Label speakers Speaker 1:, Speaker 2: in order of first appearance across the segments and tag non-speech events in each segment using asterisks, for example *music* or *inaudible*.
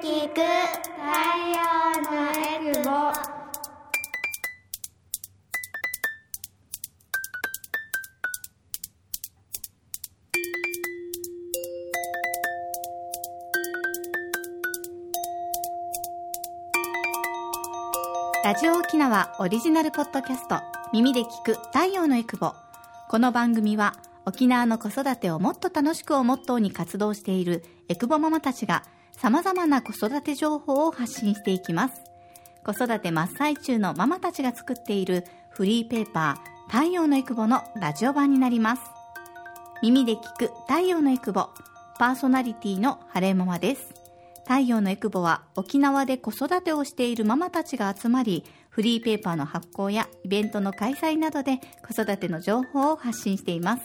Speaker 1: 聞く。太陽のエクボ。
Speaker 2: ラジオ沖縄オリジナルポッドキャスト耳で聞く太陽のエクボ。この番組は沖縄の子育てをもっと楽しくをモットーに活動しているエクボママたちが様々な子育て情報を発信していきます。子育て真っ最中のママたちが作っているフリーペーパー太陽のエクボのラジオ版になります。耳で聞く太陽のエクボパーソナリティの晴れママです。太陽のエクボは沖縄で子育てをしているママたちが集まりフリーペーパーの発行やイベントの開催などで子育ての情報を発信しています。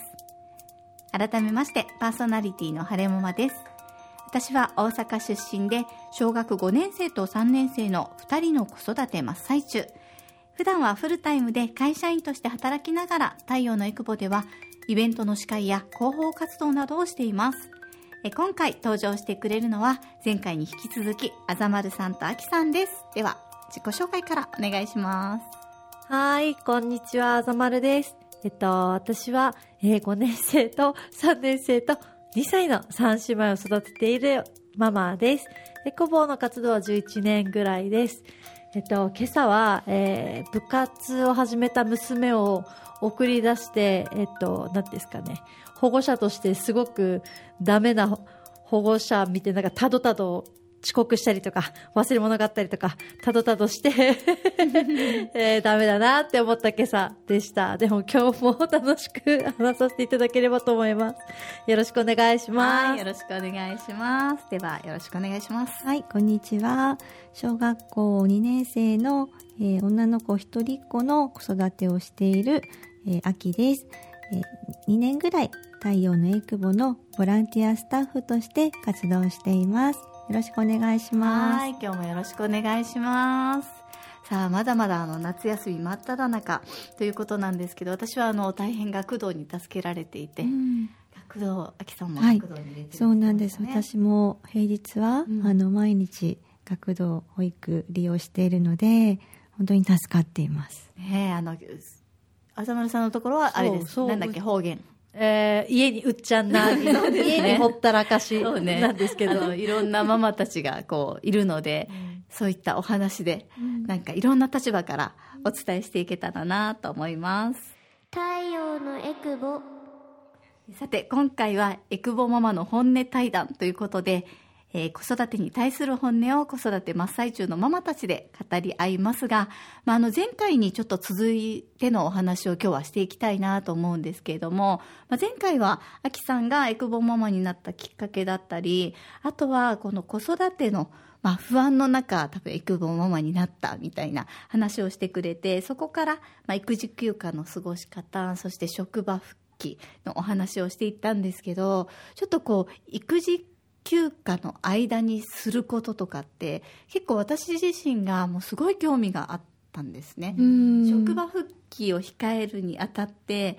Speaker 2: 改めましてパーソナリティの晴れママです。私は大阪出身で小学5年生と3年生の2人の子育て真っ最中。普段はフルタイムで会社員として働きながら太陽のエクボではイベントの司会や広報活動などをしています。え今回登場してくれるのは前回に引き続きあざまるさんとあきさんです。では自己紹介からお願いします。
Speaker 3: はい、こんにちは、あざまるです。えっと、私は、えー5年生と3年生と2歳の3姉妹を育てているママです。エコボーの活動は11年ぐらいです。えっと、今朝は、えー部活を始めた娘を送り出して、えっと、何ですかね、保護者としてすごくダメな保護者見て、なんかたどたど遅刻したりとか、忘れ物があったりとか、たどたどして、*laughs* えーダメだなって思った今朝でした。でも今日も楽しく話させていただければと思います。よろしくお願いします。
Speaker 2: はいよろしくお願いしますではよろしくお願いします
Speaker 4: はい、こんにちは。小学校2年生の、えー女の子一人っ子の子育てをしている、えー、秋です、え2年ぐらい太陽のエクボのボランティアスタッフとして活動しています。よろしくお願いします。
Speaker 2: はい今日もよろしくお願いします。さあまだまだあの夏休み真っ只中ということなんですけど私はあの大変学童に助けられていて、
Speaker 4: うん。
Speaker 2: 学童あきさんも
Speaker 4: はい
Speaker 2: 学童に入れて
Speaker 4: そうなんです。私も平日は、
Speaker 2: うん。
Speaker 4: あの毎日学童保育利用しているので本当に助かっています。
Speaker 2: ねえあのあざまるさんのところはあれです。
Speaker 3: そうそう。
Speaker 2: なんだっけ方言
Speaker 3: えー家にうっちゃんな、*laughs* 家にほったらかし
Speaker 2: そうね。
Speaker 3: なんですけど。
Speaker 2: あ *laughs* のいろんなママたちがこういるので、そういったお話で、なんかいろんな立場からお伝えしていけたらなと思います。
Speaker 1: 太陽のエクボ。
Speaker 2: さて今回はエクボママの本音対談ということで、えー子育てに対する本音を子育て真っ最中のママたちで語り合いますが、まあ、あの前回にちょっと続いてのお話を今日はしていきたいなと思うんですけれども、まあ、前回はアキさんがエクボママになったきっかけだったりあとはこの子育てのまあ、不安の中多分エクボママになったみたいな話をしてくれてそこから、まあ、育児休暇の過ごし方そして職場復帰のお話をしていったんですけどちょっとこう育児休暇の間にすることとかって結構私自身がもうすごい興味があったんですね。職場復帰を控えるにあたって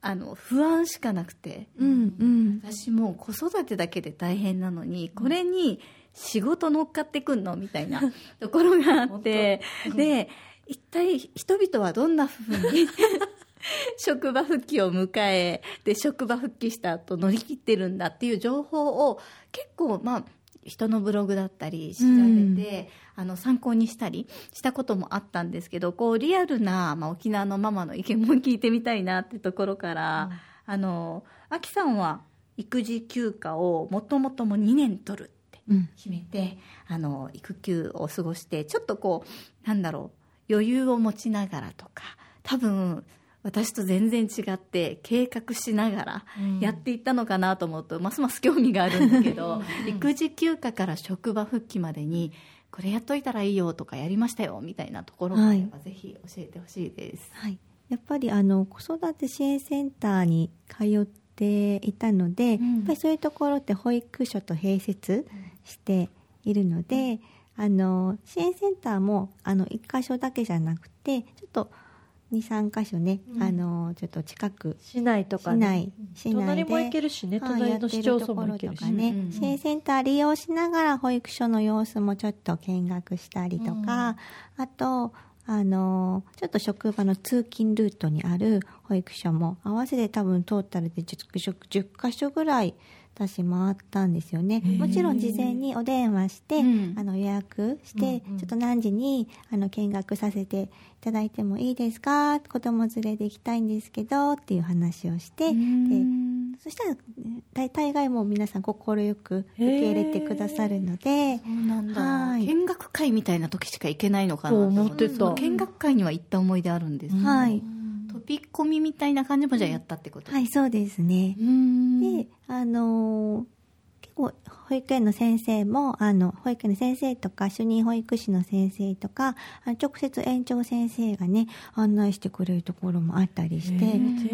Speaker 2: あの不安しかなくて。
Speaker 4: うんうん。
Speaker 2: 私もう子育てだけで大変なのにこれに仕事乗っかってくんのみたいな *laughs* ところがあってで一体人々はどんなふうに *laughs* 職場復帰を迎えで職場復帰した後乗り切ってるんだっていう情報を結構まあ人のブログだったり調べて、あの参考にしたりしたこともあったんですけどこうリアルな、まあ、沖縄のママの意見も聞いてみたいなってところから、あのあきさんは育児休暇をもともとも2年取るって
Speaker 4: うん。
Speaker 2: 決めて、あの育休を過ごしてちょっとこうなんだろう余裕を持ちながらとか多分私と全然違って計画しながらやっていったのかなと思うと、ますます興味があるんだけど *laughs* 育児休暇から職場復帰までにこれやっといたらいいよとかやりましたよみたいなところがあればぜひ教えてほしいです。
Speaker 4: はい、やっぱりあの子育て支援センターに通っていたので、
Speaker 2: うん。
Speaker 4: やっぱりそういうところって保育所と併設しているので、あの支援センターもあの1箇所だけじゃなくてちょっと23箇所ね、
Speaker 3: うん。
Speaker 4: あのちょっと近く。
Speaker 3: 市内とかね。
Speaker 4: 市内。市内で
Speaker 3: 隣も行けるしね。
Speaker 4: はい
Speaker 3: 隣の市町村も行けるし
Speaker 4: ね、
Speaker 2: うんうん。
Speaker 4: 支援センター利用しながら保育所の様子もちょっと見学したりとか、あとあのちょっと職場の通勤ルートにある保育所も合わせて多分トータルで 10, 10箇所ぐらい私回ったんですよね。もちろん事前にお電話して、
Speaker 2: うん。
Speaker 4: あの予約して、
Speaker 3: うんうん。
Speaker 4: ちょっと何時にあの見学させていただいてもいいですか？子供連れで行きたいんですけどっていう話をして、で
Speaker 2: うん。
Speaker 4: そしたら大大概もう皆さん快く受け入れてくださるので
Speaker 2: 見学会みたいな時しか行けないのかな
Speaker 3: そう思ってた。
Speaker 2: 見学会には行った思い出あるんです、
Speaker 4: はい。
Speaker 2: 飛び込みみたいな感じもじゃあやったってこと？
Speaker 4: はいそうですね。
Speaker 2: う。ん。
Speaker 4: であのー結構保育園の先生もあの保育園の先生とか主任保育士の先生とか直接園長先生がね案内してくれるところもあったりして、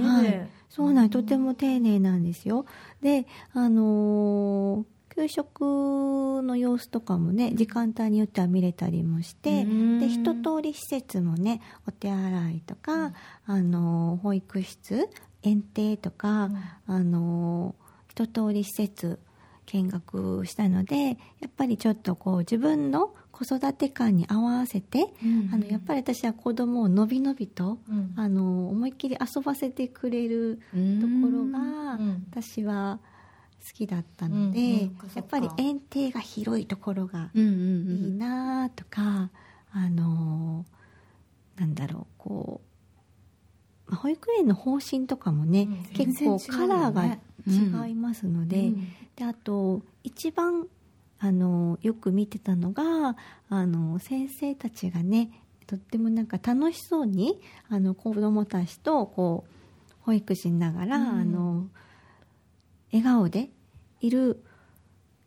Speaker 4: はい、そうなんとても丁寧なんですよ。であのー給食の様子とかもね時間帯によっては見れたりもして
Speaker 2: うん。
Speaker 4: で一通り施設もねお手洗いとか、あのー保育室園庭とか、あのー一通り施設見学したのでやっぱりちょっとこう自分の子育て感に合わせて、
Speaker 2: うん。
Speaker 4: あのやっぱり私は子供をのびのびと、
Speaker 3: うん。
Speaker 4: あの思いっきり遊ばせてくれるところが
Speaker 3: うん。
Speaker 4: 私は好きだったので、
Speaker 3: うん
Speaker 4: やっぱり園庭が広いところが
Speaker 2: うんうんうん
Speaker 4: いいなとか、あのなんだろうこう、まあ保育園の方針とかもね、
Speaker 3: うん
Speaker 4: 結構カラーが違いますので,、
Speaker 2: うん。
Speaker 4: であと一番あのよく見てたのがあの先生たちがねとってもなんか楽しそうにあの子どもたちとこう保育しながら、
Speaker 3: うん。
Speaker 4: あの笑顔でいる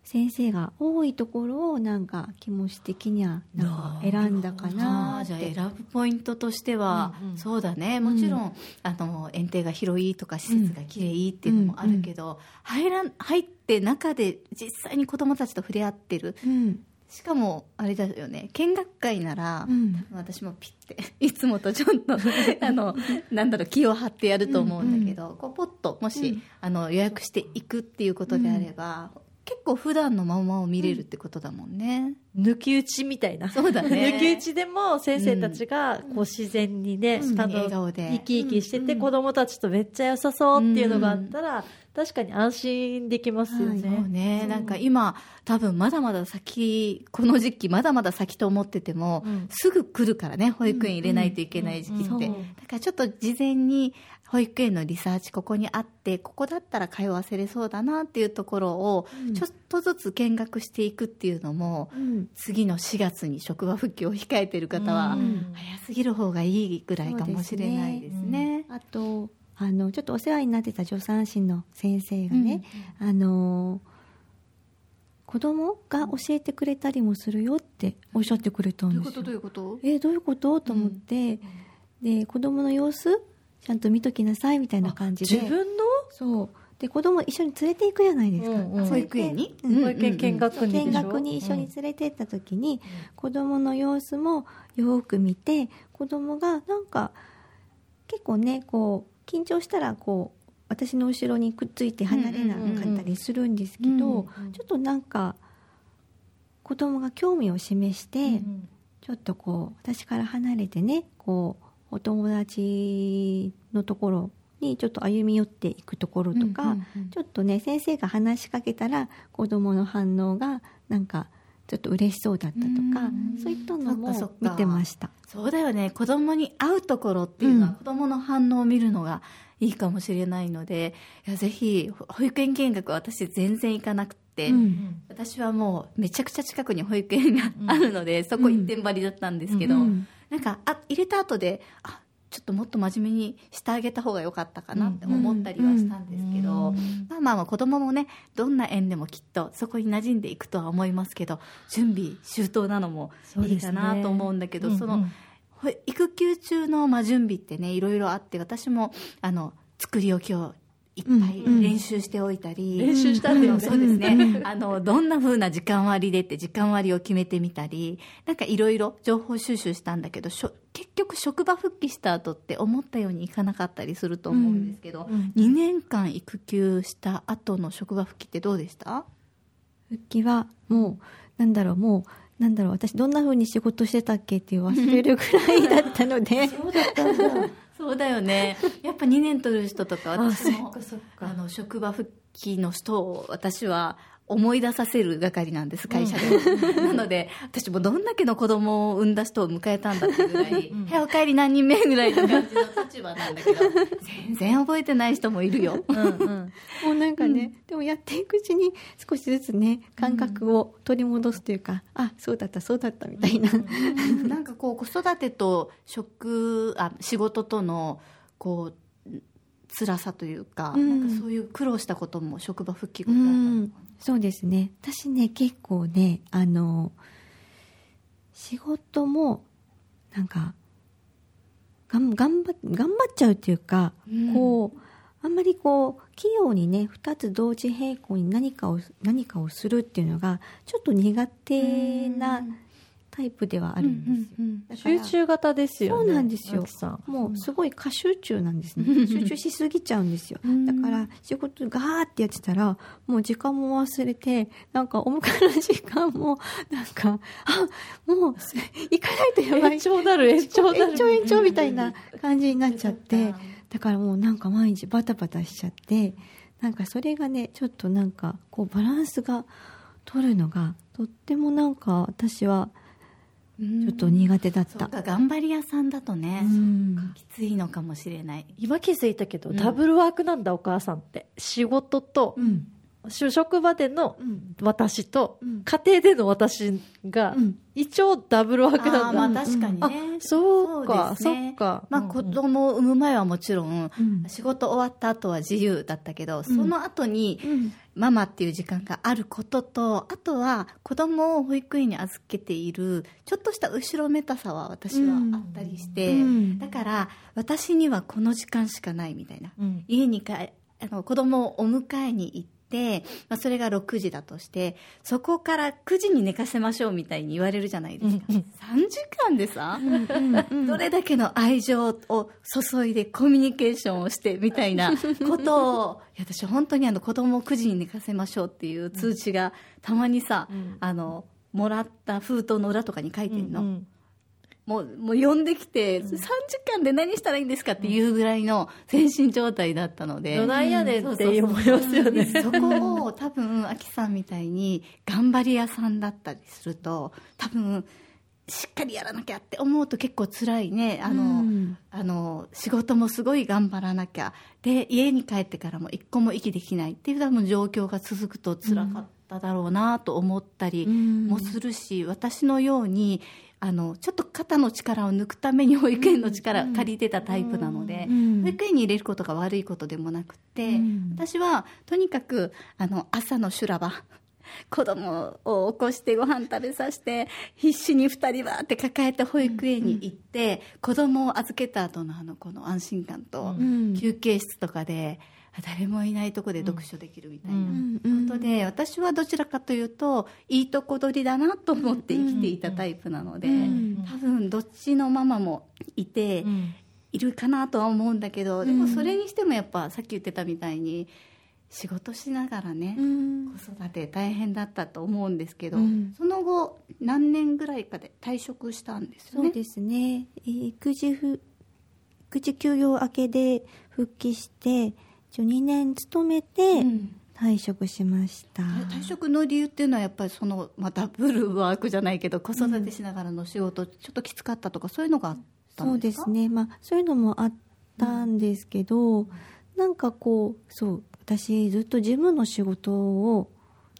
Speaker 4: 先生が多いところをなんか気持ち的にはなんか選んだか
Speaker 2: あ
Speaker 4: な
Speaker 2: あじゃあ選ぶポイントとしては、
Speaker 3: うんうん。
Speaker 2: そうだね。もちろん、あの園庭が広いとか施設がきれいっていうのもあるけど、入らん入って中で実際に子どもたちと触れ合ってる
Speaker 4: うん
Speaker 2: しかもあれだよね。見学会なら、
Speaker 4: うん。
Speaker 2: 私もピッて *laughs* いつもとちょっと *laughs* あのなんだろう気を張ってやると思うんだけど、こうポッともし、
Speaker 4: うん。
Speaker 2: あの予約していくっていうことであれば、結構普段のままを見れるってことだもんね、
Speaker 3: 抜き打ちみたいな。
Speaker 2: そうだね。*laughs*
Speaker 3: 抜き打ちでも先生たちがこう自然にね、
Speaker 2: うん。
Speaker 3: あの
Speaker 2: 笑顔で。
Speaker 3: 生き生きしてて、
Speaker 4: うん。
Speaker 3: 子供たちとめっちゃ良さそうっていうのがあったら、確かに安心できますよ
Speaker 4: はい
Speaker 3: ね。
Speaker 2: そうね、なんか今多分まだまだ先この時期まだまだ先と思ってても、
Speaker 3: うん。
Speaker 2: すぐ来るからね保育園入れないといけない時期って、だからちょっと事前に保育園のリサーチここにあってここだったら通わせれそうだなっていうところを
Speaker 4: うん。
Speaker 2: ちょっとずつ見学していくっていうのも、
Speaker 4: うん。
Speaker 2: 次の4月に職場復帰を控えている方は、
Speaker 3: うん。
Speaker 2: 早すぎる方がいいぐらいかもしれないですね。
Speaker 4: あとあのちょっとお世話になってた助産師の先生がね、あの子供が教えてくれたりもするよっておっしゃってくれたんですよ。
Speaker 2: どういうこと？
Speaker 4: えどういうこと？と思って、で子供の様子ちゃんと見ときなさいみたいな感じで。
Speaker 3: 自分の？
Speaker 4: そう。で子供一緒に連れて行くじゃないですか、
Speaker 3: うんうん。
Speaker 2: 保育園に、
Speaker 4: うん。
Speaker 3: 保育園見学に
Speaker 4: 見学に一緒に連れて行った時に、子供の様子もよく見て子供がなんか結構ねこう緊張したらこう私の後ろにくっついて離れなかったりするんですけど、
Speaker 2: うん
Speaker 3: うんうん
Speaker 4: ちょっとなんか子供が興味を示して、
Speaker 3: うん。
Speaker 4: ちょっとこう私から離れてねこうお友達のところにちょっと歩み寄っていくところとか、
Speaker 2: うんうんうん。
Speaker 4: ちょっとね先生が話しかけたら子供の反応がなんかちょっと嬉しそうだったとか
Speaker 2: うん。
Speaker 4: そういったのも見てました。
Speaker 2: そうだよね。子供に会うところっていうのは、
Speaker 4: うん。
Speaker 2: 子供の反応を見るのがいいかもしれないのでいやぜひ保育園見学は私全然行かなくて、
Speaker 4: うん。
Speaker 2: 私はもうめちゃくちゃ近くに保育園があるので、そこ一点張りだったんですけど、
Speaker 4: うん。
Speaker 2: なんかあ入れた後であちょっともっと真面目にしてあげた方が良かったかなって思ったりはしたんですけど、
Speaker 3: うん
Speaker 2: まあまあまあ子供もねどんな園でもきっとそこに馴染んでいくとは思いますけど準備周到なのもいいかなと思うんだけどその、ほ育休中のまあ準備ってねいろいろあって私もあの作り置きをいっぱい練習しておいたり、
Speaker 3: 練習したんだよね
Speaker 2: そうですね、あのどんな風な時間割でって時間割を決めてみたり。なんかいろいろ情報収集したんだけどしょ結局職場復帰した後って思ったようにいかなかったりすると思うんですけど、
Speaker 3: うん
Speaker 2: 2年間育休した後の職場復帰ってどうでした？
Speaker 4: 復帰はもうなんだろうもうなんだろう私どんな風に仕事してたっけって忘れるぐらいだったので。*laughs*
Speaker 3: そうだったんだ
Speaker 2: そうだよね。*laughs* やっぱ2年取る人とか
Speaker 3: あ
Speaker 2: 私もあの職場復帰の人を私は思い出させる係なんです会社で、*laughs* なので私もどんだけの子供を産んだ人を迎えたんだっていうぐらい「はいお帰り何人目?」ぐらいの感じの立場なんだけど全然覚えてない人もいるよ。
Speaker 3: うんうん。*laughs*
Speaker 4: もうなんかね、でもやっていくうちに少しずつね感覚を取り戻すというか、あそうだったそうだったみたいな、
Speaker 2: なんかこう子育てと職あ仕事とのこう辛さというか,、
Speaker 4: うん。
Speaker 2: なんかそういう苦労したことも職場復帰後
Speaker 4: う
Speaker 2: だったの
Speaker 4: ん。そうですね。私ね結構ねあの仕事もなんかがん頑張頑張っちゃうっていうか、
Speaker 2: うん。
Speaker 4: こうあんまりこう器用にね2つ同時並行に何かを何かをするっていうのがちょっと苦手なタイプではあるんですよ、
Speaker 2: うんうん
Speaker 4: だから
Speaker 3: 集中型ですよね
Speaker 4: そうなんですよ。もうすごい過集中なんですね。集中しすぎちゃうんですよ。
Speaker 2: うん。
Speaker 4: だから仕事ガーってやってたらもう時間も忘れてなんかお迎えの時間もなんかあもう行かないとやばい。
Speaker 3: 延長なる延長なる。
Speaker 4: 延長延長みたいな感じになっちゃってだからもうなんか毎日バタバタしちゃってなんかそれがねちょっとなんかこうバランスが取るのがとってもなんか私はちょっと苦手だった。
Speaker 2: そうか頑張り屋さんだとね、
Speaker 4: うん。
Speaker 2: きついのかもしれない。
Speaker 3: 今気づいたけど、
Speaker 2: うん。
Speaker 3: ダブルワークなんだお母さんって。仕事と、
Speaker 4: うん
Speaker 3: 就職場での
Speaker 4: うん。
Speaker 3: 私と、
Speaker 4: うん。
Speaker 3: 家庭での私が、
Speaker 4: うん。
Speaker 3: 一応ダブルワーク
Speaker 2: あ
Speaker 3: なんだ、
Speaker 2: ーまあ確かに
Speaker 3: あ
Speaker 2: ね、
Speaker 3: そうか
Speaker 2: ですね。
Speaker 3: か。
Speaker 2: まあ、子供を産む前はもちろん
Speaker 4: うん。
Speaker 2: 仕事終わった後は自由だったけど、その後に
Speaker 4: うん。
Speaker 2: ママっていう時間があることとあとは子供を保育園に預けているちょっとした後ろめたさは私はあったりして、
Speaker 4: うん。
Speaker 2: だから私にはこの時間しかないみたいな。
Speaker 3: うん。
Speaker 2: 家に帰あの子供をお迎えに行って、まあ、それが6時だとしてそこから9時に寝かせましょうみたいに言われるじゃないですか、
Speaker 3: うんうん。
Speaker 2: 3時間でさ、
Speaker 4: うん
Speaker 2: どれだけの愛情を注いでコミュニケーションをしてみたいなことをいや私本当にあの子供を9時に寝かせましょうっていう通知がたまにさ、
Speaker 3: うん。
Speaker 2: あのもらった封筒の裏とかに書いてんの、
Speaker 3: うん
Speaker 2: もうもう呼んできて、3時間で何したらいいんですかっていうぐらいの精神状態だったので、
Speaker 3: どないやねんって思いますよね。
Speaker 2: そこを多分アキさんみたいに頑張り屋さんだったりすると多分しっかりやらなきゃって思うと結構辛いね。あの、
Speaker 4: うん。
Speaker 2: あの仕事もすごい頑張らなきゃ。で家に帰ってからも一個も息できないっていう多分状況が続くと辛かっただろうなと思ったりもするし、私のようにあのちょっと肩の力を抜くために保育園の力借りてたタイプなので、
Speaker 4: うん。
Speaker 2: 保育園に入れることが悪いことでもなくて、
Speaker 4: うん。
Speaker 2: 私はとにかくあの朝の修羅場 *laughs* 子供を起こしてご飯食べさせて必死に2人はって抱えて保育園に行って、子供を預けた後のあのこの安心感と、
Speaker 4: うん。
Speaker 2: 休憩室とかで誰もいないとこで読書できるみたいな。
Speaker 3: うん。
Speaker 2: ことで私はどちらかというといいとこ取りだなと思って生きていたタイプなので、
Speaker 4: うん。
Speaker 2: 多分どっちのママもいて、
Speaker 3: うん。
Speaker 2: いるかなとは思うんだけどでもそれにしてもやっぱさっき言ってたみたいに仕事しながらね、
Speaker 4: うん。
Speaker 2: 子育て大変だったと思うんですけど、
Speaker 4: うん。
Speaker 2: その後何年ぐらいかで退職したんですよね。
Speaker 4: そうですね。えー育児ふ育児休業明けで復帰して一応2年勤めて
Speaker 2: うん。
Speaker 4: 退職しました、
Speaker 2: 退職の理由っていうのはやっぱりその、まあ、ダブルワークじゃないけど子育てしながらの仕事、ちょっときつかったとかそういうのがあった
Speaker 4: そうん
Speaker 2: でか？
Speaker 4: ですすね。まあそういうのもあったんですけど、なんかこうそう私ずっと事務の仕事を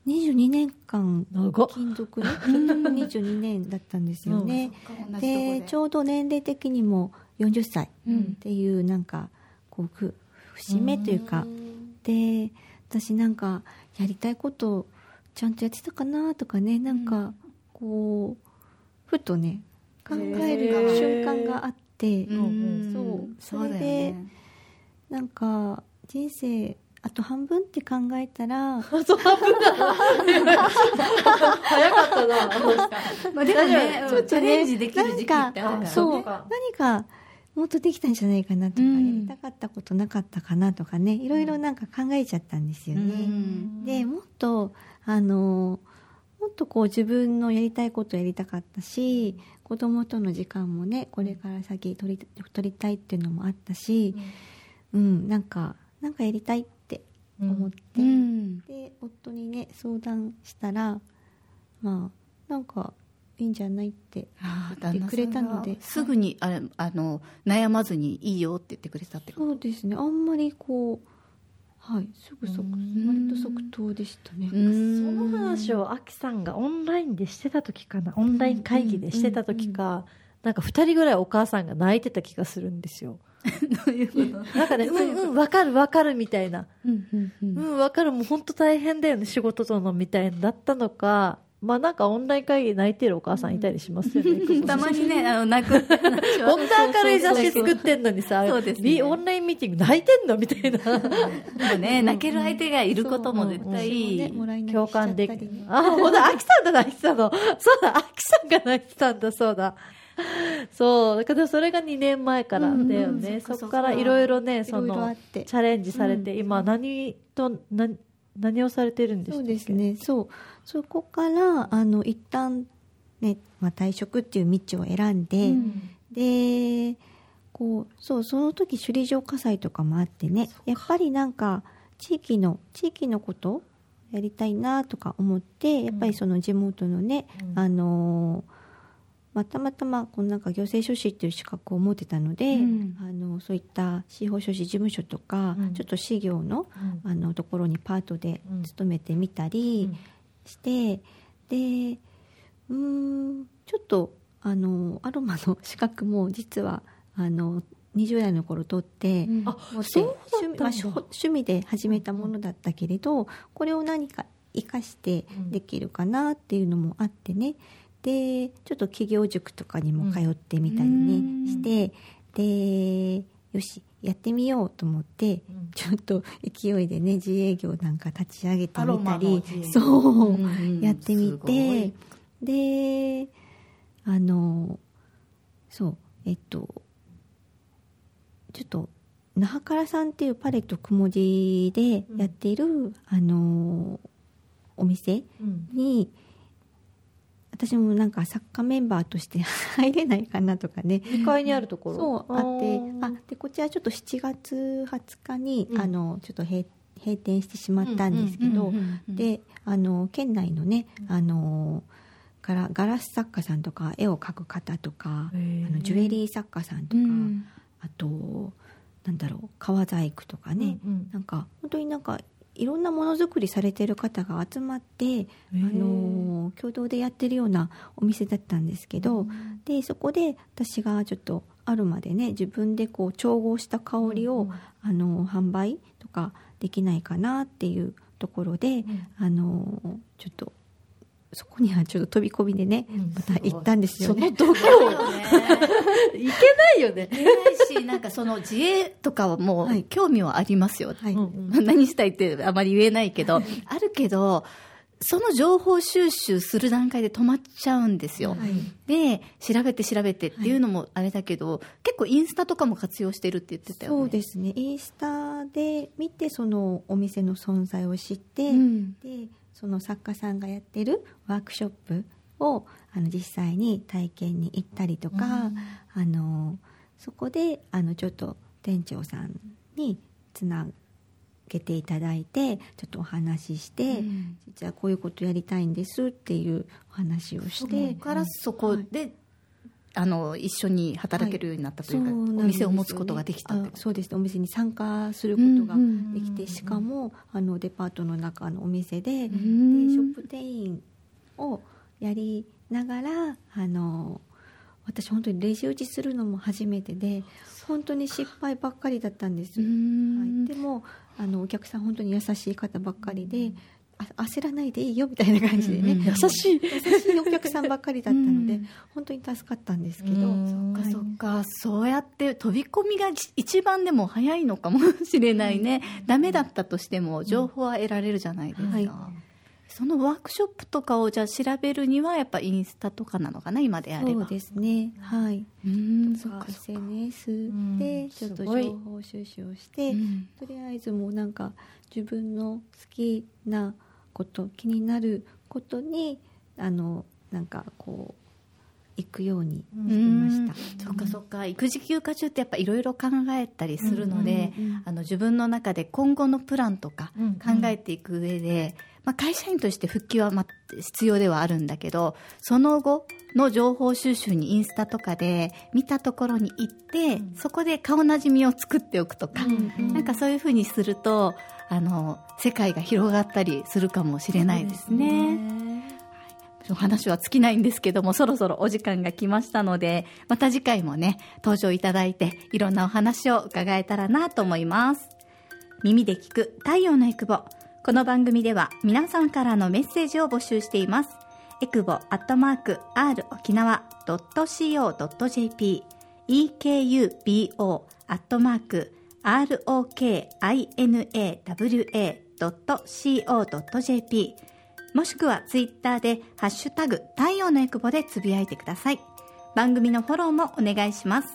Speaker 4: 22年間勤続ね勤続22年だったんですよね、で。ちょうど年齢的にも40歳
Speaker 2: うん
Speaker 4: っていうなんかこうふ節目というか。で私なんかやりたいことちゃんとやってたかなとかねなんかこうふとね考える瞬間があって、
Speaker 2: うん
Speaker 4: それで
Speaker 2: ね。
Speaker 4: なんか人生あと半分って考えたら *laughs*
Speaker 3: そう半分だ。早かったな。
Speaker 2: まあでもね
Speaker 4: ちょっとね
Speaker 2: チャレンジできる時期ってあるから
Speaker 4: そう
Speaker 3: か
Speaker 4: 何かもっとできたんじゃないかなとか、
Speaker 2: うん。
Speaker 4: やりたかったことなかったかなとかねいろいろなんか考えちゃったんですよね。
Speaker 2: うん。
Speaker 4: でもっとあのもっとこう自分のやりたいことやりたかったし子供との時間もねこれから先取り取りたいっていうのもあったし、うん、なんかなんかやりたいって思って、
Speaker 2: うん。
Speaker 4: で夫にね相談したらまあなんかいいんじゃないって
Speaker 2: ああ
Speaker 4: 言ってくれたのです
Speaker 2: ぐにあれあの悩まずにいいよって言ってくれたってこと？
Speaker 4: そうですね。あんまりこうはいすぐ即
Speaker 2: うん。
Speaker 4: 割と即答でしたね。
Speaker 3: その話をアキさんがオンラインでしてた時かな？オンライン会議でしてた時か、なんか2人ぐらいお母さんが泣いてた気がするんですよ。*laughs*
Speaker 2: どういうこと？
Speaker 3: なんかねうんうん分かる分かるみたいな。
Speaker 2: うんうんうん。
Speaker 3: うん分かる。もう本当大変だよね仕事とのみたいだったのかまあなんかオンライン会議で泣いてるお母さんいたりしますよね。
Speaker 2: たまにねあの泣く。
Speaker 3: こんな明るい雑誌作ってんのにさ、
Speaker 2: そうですね
Speaker 3: ビオンラインミーティング泣いてんの？みたいな。
Speaker 2: でもね泣ける相手がいることも絶対
Speaker 3: 共感でき
Speaker 4: りね
Speaker 3: あ、ほんと、アキさんが泣いてたの。そうだ、アキさんが泣いてたんだ、そうだ。そう。だからそれが2年前からだよね。
Speaker 2: そ
Speaker 3: こからいろいろね、そのチャレンジされて、今何と、何、何をされてるんですか
Speaker 4: そうです。ね。そう。そこからあの一旦ね、まあ、退職っていう道を選んで、
Speaker 2: うん。
Speaker 4: でこうそうその時首里城火災とかもあってねやっぱりなんか地域の地域のことやりたいなとか思ってやっぱりその地元のね、
Speaker 3: うん。
Speaker 4: あのーまあたまたまこのなんか行政書士っていう資格を持ってたので、
Speaker 2: うん。
Speaker 4: あのそういった司法書士事務所とか、
Speaker 3: うん。
Speaker 4: ちょっと事業の
Speaker 3: うん。
Speaker 4: あのところにパートで
Speaker 3: うん。
Speaker 4: 勤めてみたりして、でうーんちょっとあのアロマの資格も実はあの20代の頃取って、
Speaker 2: うん。
Speaker 4: って
Speaker 3: そうだったんだ。
Speaker 4: 趣味まあ趣味で始めたものだったけれどこれを何か生かしてできるかなっていうのもあってねでちょっと企業塾とかにも通ってみたりね、
Speaker 2: うん。
Speaker 4: してでよしやってみようと思って
Speaker 3: うん。
Speaker 4: ちょっと勢いでね自営業なんか立ち上げてみたりそう、
Speaker 2: うんうん。
Speaker 4: やってみて
Speaker 2: い。
Speaker 4: であのそうえっとちょっと那覇からさんっていうパレットくもじでやっている、あのお店
Speaker 3: うん。
Speaker 4: に私もなんか作家メンバーとして *laughs* 入れないかなとかね。
Speaker 3: 2階にあるところ。
Speaker 4: そうあって。
Speaker 3: ー
Speaker 4: あでこちらちょっと7月20日に、
Speaker 3: うん。
Speaker 4: あのちょっと閉閉店してしまったんですけど、であの県内のねあのガラガラス作家さんとか絵を描く方とかあのジュエリー作家さんとか、
Speaker 2: うん。
Speaker 4: あとなんだろう革細工とかね、
Speaker 3: うんうん。
Speaker 4: なんか本当になんかいろんなものづくりされてる方が集まって、あの共同でやってるようなお店だったんですけど、でそこで私がちょっとアロマでね自分でこう調合した香りを、あの販売とかできないかなっていうところで、あのちょっとそこにはちょっと飛び込みでね、
Speaker 3: うん。
Speaker 4: また行ったんですよ
Speaker 3: そ
Speaker 4: ね。
Speaker 3: の度胸いけないよね。
Speaker 2: 言えないしなんかその自営とかはも
Speaker 4: はい。う
Speaker 2: 興味はありますよ、
Speaker 4: はい。
Speaker 2: 何したいってあまり言えないけど。あるけどその情報収集する段階で止まっちゃうんですよ、
Speaker 4: はい。
Speaker 2: で調べて調べてっていうのもあれだけど、結構インスタとかも活用してるって言ってたよね。
Speaker 4: そうですね。インスタで見てそのお店の存在を知って、
Speaker 2: うん。
Speaker 4: でその作家さんがやってるワークショップをあの実際に体験に行ったりとか、あのそこであのちょっと店長さんにつなげていただいてちょっとお話しして、
Speaker 2: うん。
Speaker 4: 実はこういうことやりたいんですっていうお話をし
Speaker 2: そ
Speaker 4: て
Speaker 2: こからそこで、あの一緒に働けるようになったというか、
Speaker 4: そうなんです。よね
Speaker 2: お店を持つことができた
Speaker 4: そうですね。お店に参加することが
Speaker 2: うん
Speaker 4: できて、しかもあのデパートの中のお店で,、でシ
Speaker 2: ん
Speaker 4: ョップ店員をやりながらあの私本当にレジ打ちするのも初めてで本当に失敗ばっかりだったんです、
Speaker 2: うん。
Speaker 4: はい、でもあのお客さん本当に優しい方ばっかりで、あ焦らないでいいよみたいな感じでね、
Speaker 2: うんうん
Speaker 3: 優しい。
Speaker 4: 優しいお客さんばっかりだったので、
Speaker 2: うん。
Speaker 4: 本当に助かったんですけど、
Speaker 3: うん。
Speaker 4: はい
Speaker 2: そっか。そうやって飛び込みが一番でも早いのかもしれないね、ダメだったとしても情報は得られるじゃないですか、
Speaker 4: はい。
Speaker 2: そのワークショップとかをじゃあ調べるにはやっぱインスタとかなのかな今であれば。
Speaker 4: そうですね。はい。
Speaker 2: うん。そっかそっか。
Speaker 4: SNS
Speaker 3: ん。
Speaker 4: でちょっと情報収集をして、
Speaker 2: うん。
Speaker 4: とりあえずもうなんか自分の好きなこと気になることにあのなんかこう行くようにしてました。
Speaker 2: そっかそっか。育児休暇中ってやっぱいろいろ考えたりするので、
Speaker 4: うんうんうん
Speaker 2: あの自分の中で今後のプランとか
Speaker 3: うん
Speaker 2: 考えていく上で、まあ、会社員として復帰はま必要ではあるんだけどその後の情報収集にインスタとかで見たところに行って、そこで顔なじみを作っておくとか、なんかそういうふうにするとあの世界が広がったりするかもしれないですね。お話は尽きないんですけども、そろそろお時間が来ましたので、また次回もね、登場いただいて、いろんなお話を伺えたらなと思います。耳で聞く太陽のエクボ。この番組では皆さんからのメッセージを募集しています。エクボアットマーク r 沖縄 .co.jp ekubo アットマーク rokinawa.co.jp もしくはツイッターでハッシュタグ太陽のエクボでつぶやいてください。番組のフォローもお願いします。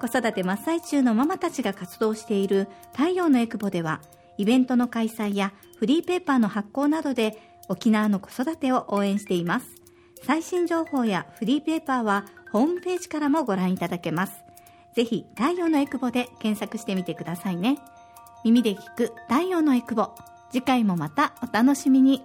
Speaker 2: 子育て真っ最中のママたちが活動している太陽のエクボでは、イベントの開催やフリーペーパーの発行などで沖縄の子育てを応援しています。最新情報やフリーペーパーはホームページからもご覧いただけます。ぜひ太陽のエクボで検索してみてくださいね。耳で聞く太陽のエクボ。次回もまたお楽しみに。